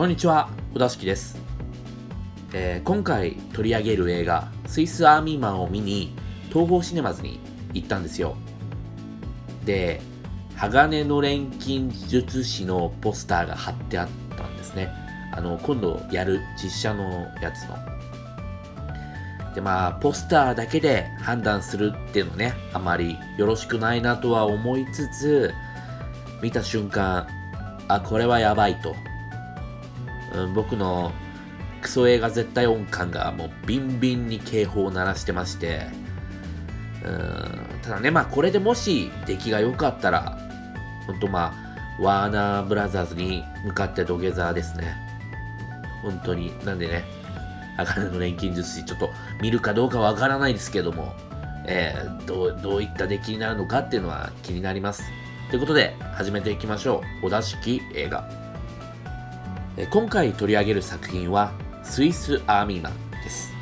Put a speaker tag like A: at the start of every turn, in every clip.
A: こんにちは、小田敷です、えー今回取り上げる映画、スイスアーミーマンを見に、東宝シネマズに行ったんですよ。で、鋼の錬金術師のポスターが貼ってあったんですね。あの、今度やる実写のやつの。で、まあ、ポスターだけで判断するっていうのね、あまりよろしくないなとは思いつつ、見た瞬間、あ、これはやばいと。うん、僕のクソ映画絶対音感がもうビンビンに警報を鳴らしてまして、うん、ただね、まあこれでもし出来が良かったら、ほんとまあ、ワーナーブラザーズに向かって土下座ですね。本当に。なんでね、鋼の錬金術師、ちょっと見るかどうかわからないですけども、えーどう、どういった出来になるのかっていうのは気になります。ということで、始めていきましょう。小田式映画。今回取り上げる作品は、スイス・アーミーマンです。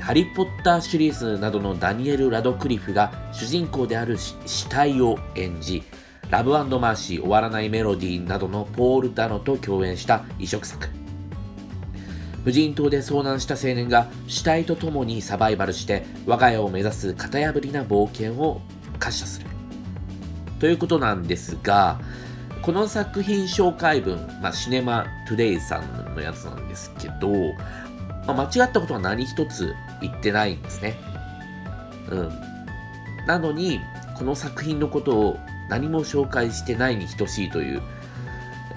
A: ハリー・ポッターシリーズなどのダニエル・ラドクリフが主人公である死体を演じ、ラブマーシー終わらないメロディーなどのポール・ダノと共演した異色作。無人島で遭難した青年が死体と共にサバイバルして我が家を目指す型破りな冒険を滑車する。ということなんですが、この作品紹介文、まあ、シネマトゥデイさんのやつなんですけど、まあ、間違ったことは何一つ言ってないんですね。うん。なのに、この作品のことを何も紹介してないに等しいという、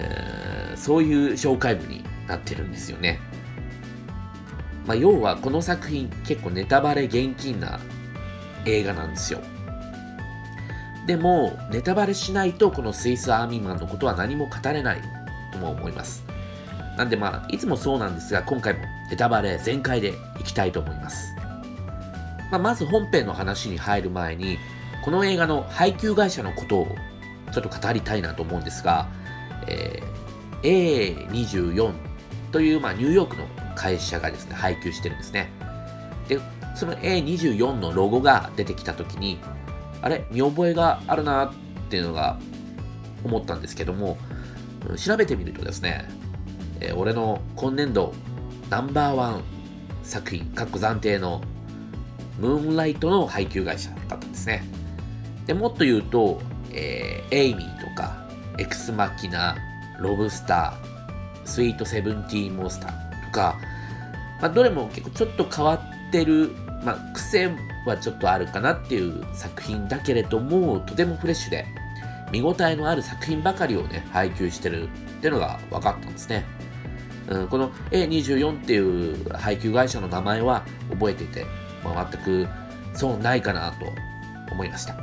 A: えーそういう紹介文になってるんですよね。まあ、要はこの作品結構ネタバレ厳禁な映画なんですよ。でも、ネタバレしないとこのスイスアーミーマンのことは何も語れないとも思います。なんでまあ、いつもそうなんですが、今回もネタバレ全開でいきたいと思います。まあ、まず本編の話に入る前に、この映画の配給会社のことをちょっと語りたいなと思うんですが、えー A24 という、まあ、ニューヨークの会社がですね、配給してるんですね。で、その A24 のロゴが出てきたときに、あれ、見覚えがあるなっていうのが思ったんですけども、調べてみるとですね、えー俺の今年度ナンバーワン作品、かっこ暫定のムーンライトの配給会社だったんですね。でもっと言うと、えーエイミーとか、エクスマキナ、ロブスター、スイートセブンティーンモンスターとか、まあ、どれも結構ちょっと変わってる、まあ、癖はちょっとあるかなっていう作品だけれども、とてもフレッシュで、見応えのある作品ばかりをね、配給してるっていうのが分かったんですね。うん、この A24 っていう配給会社の名前は覚えていて、まあ、全くそうないかなと思いました。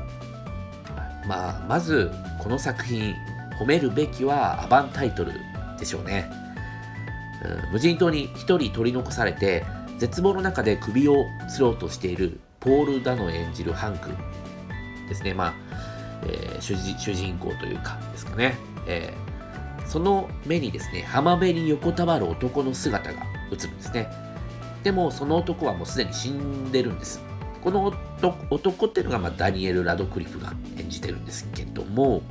A: まあ、まず、この作品、褒めるべきはアバンタイトルでしょうね。うん無人島に一人取り残されて、絶望の中で首を吊ろうとしているポール・ダノ演じるハンクですね。まあ、えー主人主人公というかですかね。えーその目にですね、浜辺に横たわる男の姿が映るんですね。でも、その男はもうすでに死んでるんです。この男っていうのが、まあ、ダニエル・ラドクリフが演じてるんですけども、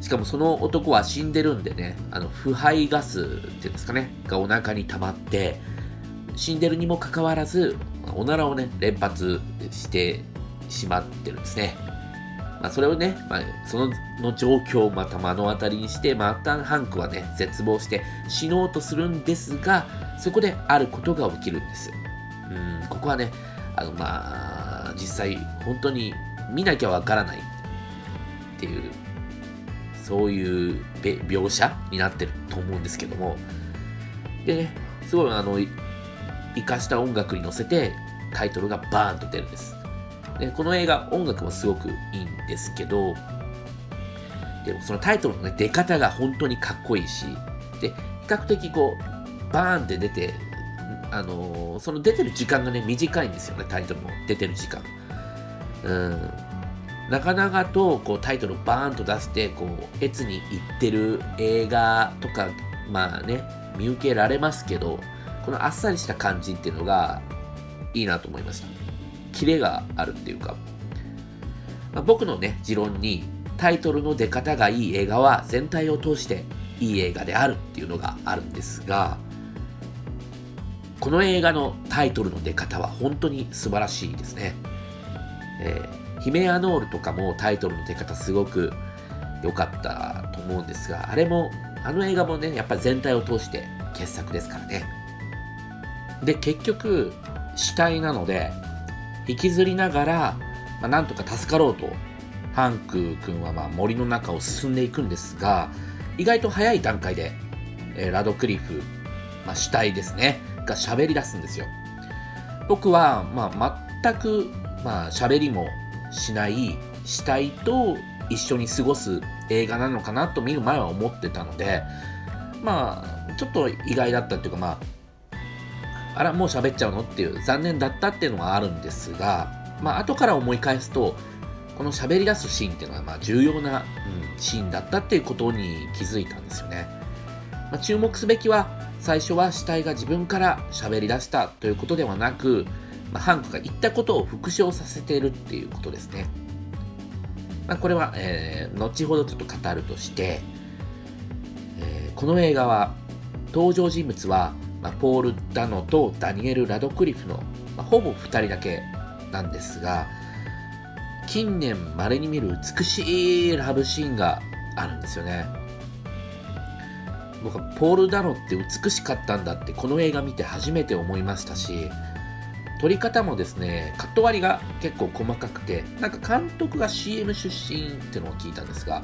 A: しかもその男は死んでるんでね、あの腐敗ガスっていうんですかね、がお腹に溜まって、死んでるにもかかわらず、おならをね、連発してしまってるんですね。まあ、それをね、まあ、そのの状況をまた目の当たりにして、またハンクはね、絶望して死のうとするんですが、そこであることが起きるんです。うん、ここはね、あの、まあ、実際、本当に見なきゃわからないっていう、そういう描写になってると思うんですけども、でね、すごい、あの、生かした音楽に乗せて、タイトルがバーンと出るんです。で、この映画、音楽もすごくいいんですけど、でもそのタイトルの、ね、出方が本当にかっこいいし、で、比較的こう、バーンって出て、あのーその出てる時間がね、短いんですよね、タイトルの出てる時間。うん。なかなかとこうタイトルをバーンと出して、こう、越に行ってる映画とか、まあね、見受けられますけど、このあっさりした感じっていうのがいいなと思いました。キレがあるっていうか、まあ僕のね、持論にタイトルの出方がいい映画は全体を通していい映画であるっていうのがあるんですがこの映画のタイトルの出方は本当に素晴らしいですね、えー、ヒメアノールとかもタイトルの出方すごく良かったと思うんですがあれもあの映画もねやっぱり全体を通して傑作ですからね。で結局死体なので引きずりながら、まあ、なんとか助かろうと。ハンク君はまあ森の中を進んでいくんですが意外と早い段階で、えー、ラドクリフ、まあ、死体ですねが喋り出すんですよ。僕は、まあ、全く、まあ、喋りもしない死体と一緒に過ごす映画なのかなと見る前は思ってたのでまあちょっと意外だったっていうかまああらもう喋っちゃうの？っていう残念だったっていうのがあるんですがまあ後から思い返すとこの喋り出すシーンっていうのはまあ重要な、うん、シーンだったっていうことに気づいたんですよね、まあ、注目すべきは最初は死体が自分から喋り出したということではなく、まあ、ハンクが言ったことを復唱させているっていうことですね、まあ、これは、えー、後ほどちょっと語るとして、えー、この映画は登場人物は、まあ、ポール・ダノとダニエル・ラドクリフの、まあ、ほぼ2人だけなんですが近年稀に見る美しいラブシーンがあるんですよね。僕はポール・ダノって美しかったんだってこの映画見て初めて思いましたし撮り方もですねカット割りが結構細かくてなんか監督が CM 出身っていうのを聞いたんですが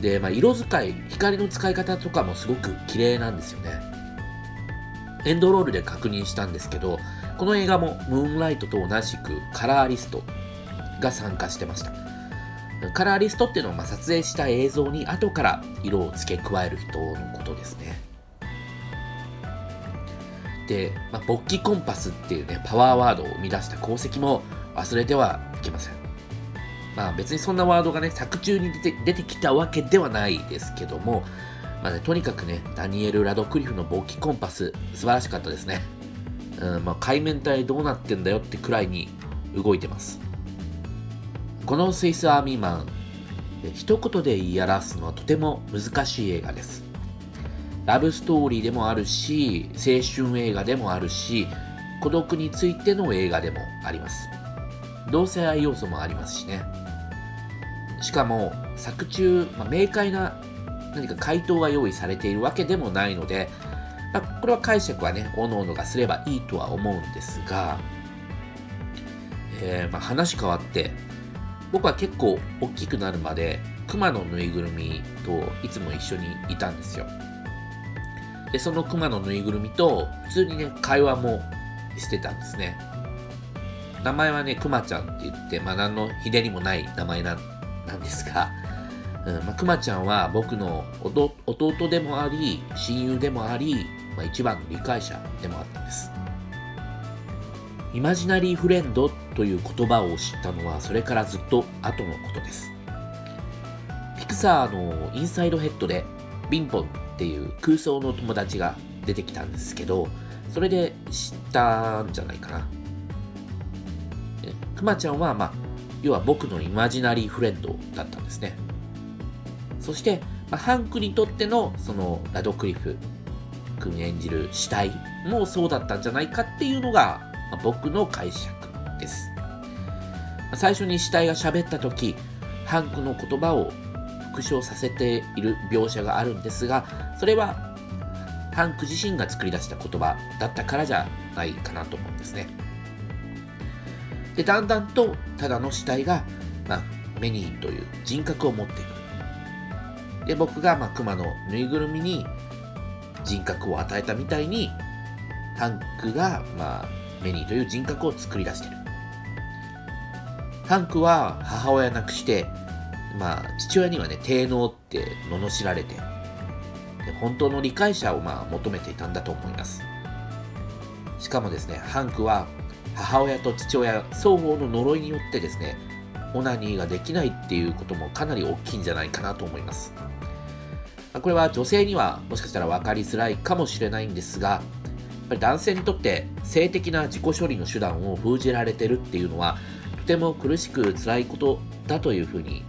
A: で、まあ、色使い光の使い方とかもすごく綺麗なんですよね。エンドロールで確認したんですけどこの映画もムーンライトと同じくカラーリストが参加してました。カラーリストっていうのは、まあ、撮影した映像に後から色を付け加える人のことですね。で、まあ、勃起コンパスっていうね、パワーワードを生み出した功績も忘れてはいけません。まあ別にそんなワードがね、作中に出て出てきたわけではないですけども、まあね、とにかくね、ダニエル・ラドクリフの勃起コンパス、素晴らしかったですね。うん、まあ海面体どうなってんだよってくらいに動いてます。このスイスアーミーマン、一言で言い表すのはとても難しい映画です。ラブストーリーでもあるし、青春映画でもあるし、孤独についての映画でもあります。同性愛要素もありますしね。しかも、作中、まあ、明快な何か回答が用意されているわけでもないので、まあ、これは解釈はね、おのおのがすればいいとは思うんですが、えー、まあ、話変わって、僕は結構大きくなるまで熊のぬいぐるみといつも一緒にいたんですよ。で、その熊のぬいぐるみと普通にね、会話もしてたんですね。名前はね、くまちゃんって言って、まあ何のひねりもない名前なんですが、うんまあ、くまちゃんは僕の弟でもあり、親友でもあり、まあ、一番の理解者でもあったんです。イマジナリーフレンドという言葉を知ったのはそれからずっと後のことです。ピクサーのインサイドヘッドでビンポンっていう空想の友達が出てきたんですけど、それで知ったんじゃないかな。くまちゃんは、まあ、要は僕のイマジナリーフレンドだったんですね。そして、まあ、ハンクにとってのそのラドクリフ君演じる死体もそうだったんじゃないかっていうのがまあ、僕の解釈です。最初に死体が喋った時、ハンクの言葉を復唱させている描写があるんですが、それはハンク自身が作り出した言葉だったからじゃないかなと思うんですね。で、だんだんとただの死体が、まあ、メニーという人格を持っていく。で、僕が、まあ、熊のぬいぐるみに人格を与えたみたいに、ハンクが、まあ、メニーという人格を作り出してる。ハンクは母親亡くして、まあ、父親にはね、低能って罵られて、本当の理解者をまあ求めていたんだと思います。しかもですね、ハンクは母親と父親双方の呪いによってですね、オナニーができないっていうこともかなり大きいんじゃないかなと思います。これは女性にはもしかしたら分かりづらいかもしれないんですが、やっぱり男性にとって性的な自己処理の手段を封じられてるっていうのはとても苦しく辛いことだというふうに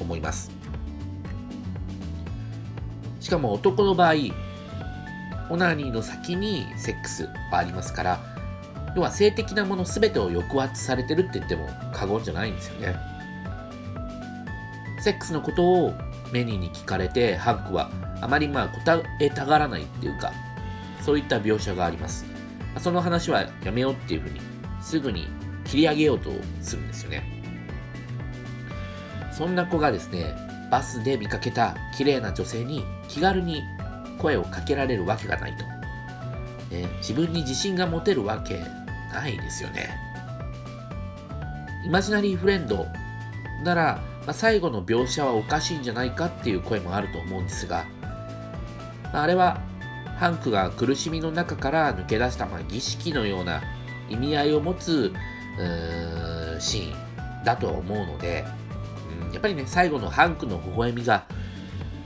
A: 思いますしかも男の場合、オナニーの先にセックスはありますから、要は性的なもの全てを抑圧されてるって言っても過言じゃないんですよね。セックスのことをメニーに聞かれて、ハンクはあまりまあ答えたがらないっていうか、そういった描写があります。その話はやめようっていうふうに、すぐに切り上げようとするんですよね。そんな子がですね、バスで見かけた綺麗な女性に気軽に声をかけられるわけがないと。ね、自分に自信が持てるわけないですよね。イマジナリーフレンドなら、まあ、最後の描写はおかしいんじゃないかっていう声もあると思うんですが、まあ、あれはハンクが苦しみの中から抜け出した、まあ、儀式のような意味合いを持つシーンだと思うので、うん、やっぱりね、最後のハンクの微笑みが、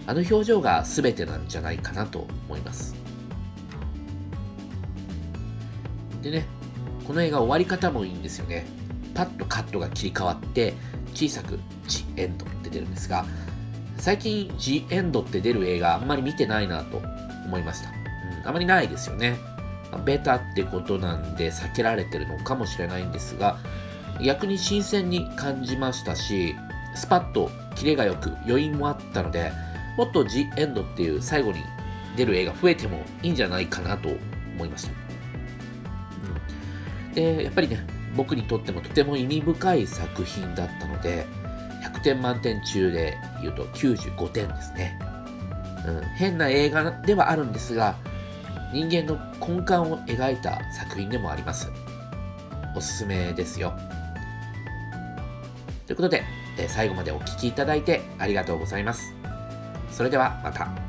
A: あの表情が全てなんじゃないかなと思います。でね、この映画終わり方もいいんですよね。パッとカットが切り替わって、小さく「・エンド」って出るんですが、最近「ジ・エンド」って出る映画あんまり見てないなと思いました。うんあまりないですよね。ベタってことなんで避けられてるのかもしれないんですが、逆に新鮮に感じましたし、スパッとキレがよく余韻もあったので、もっとジ・エンドっていう最後に出る映画増えてもいいんじゃないかなと思いました。うん、で、やっぱりね、僕にとってもとても意味深い作品だったので、点満点中で言うと95点ですね。うん、変な映画ではあるんですが、人間の根幹を描いた作品でもあります。おすすめですよ。ということで、最後までお聴きいただいてありがとうございます。それではまた。